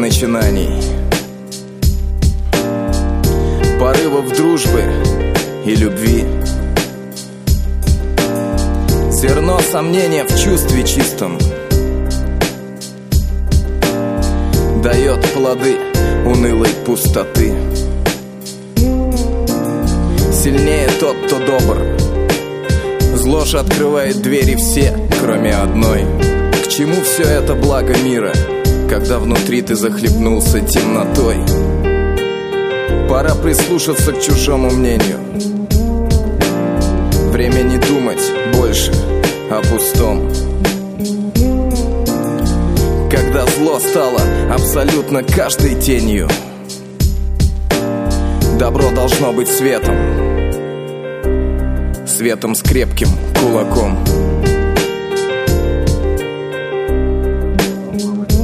начинаний. Порывов дружбы и любви. Зерно сомнения в чувстве чистом. Дает плоды унылой пустоты. Сильнее тот, кто добр. Зло ж открывает двери все, кроме одной Чему все это благо мира, когда внутри ты захлебнулся темнотой? Пора прислушаться к чужому мнению. Время не думать больше о пустом. Когда зло стало абсолютно каждой тенью Добро должно быть светом. Светом с крепким кулаком forward.